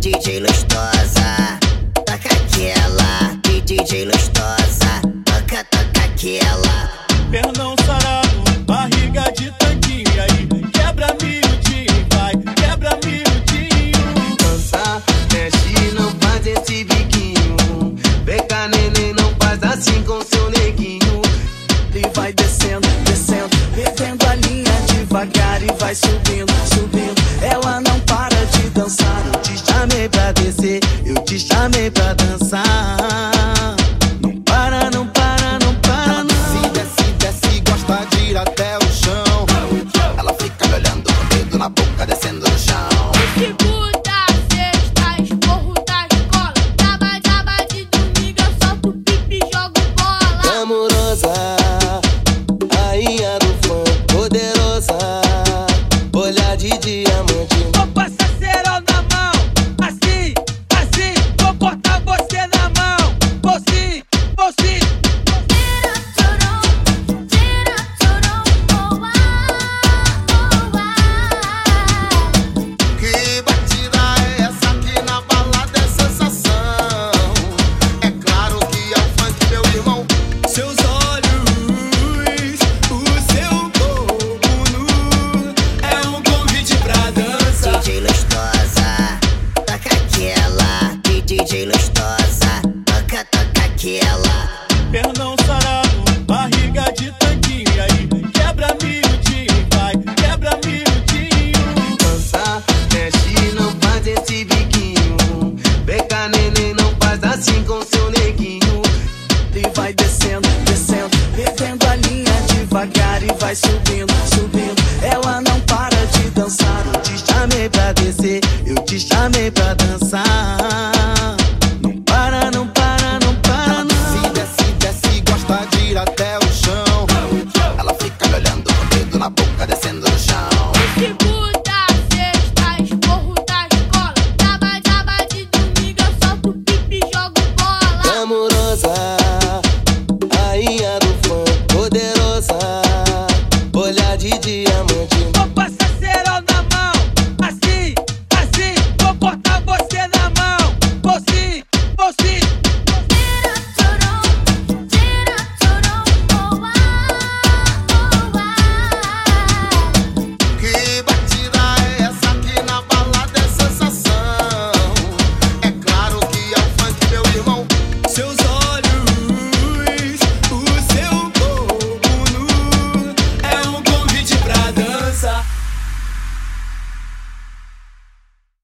DJ Lustosa, toca aquela. DJ Lustosa, toca, toca aquela. Pernão sarado, barriga de tanquinho. E aí, quebra miudinho, vai, quebra miudinho. Dança, mexe, não faz esse biquinho. Vem cá, neném, não faz assim com seu neguinho. E vai descendo, descendo, descendo a linha devagar e vai subindo. Boca, descendo no chão. Segunda, sexta, esporro da escola. Tava, tava de domingo, eu solto pipi e jogo bola. Amorosa, rainha do funk, poderosa. Olhar de diamante. Chamei pra descer, eu te chamei pra dançar.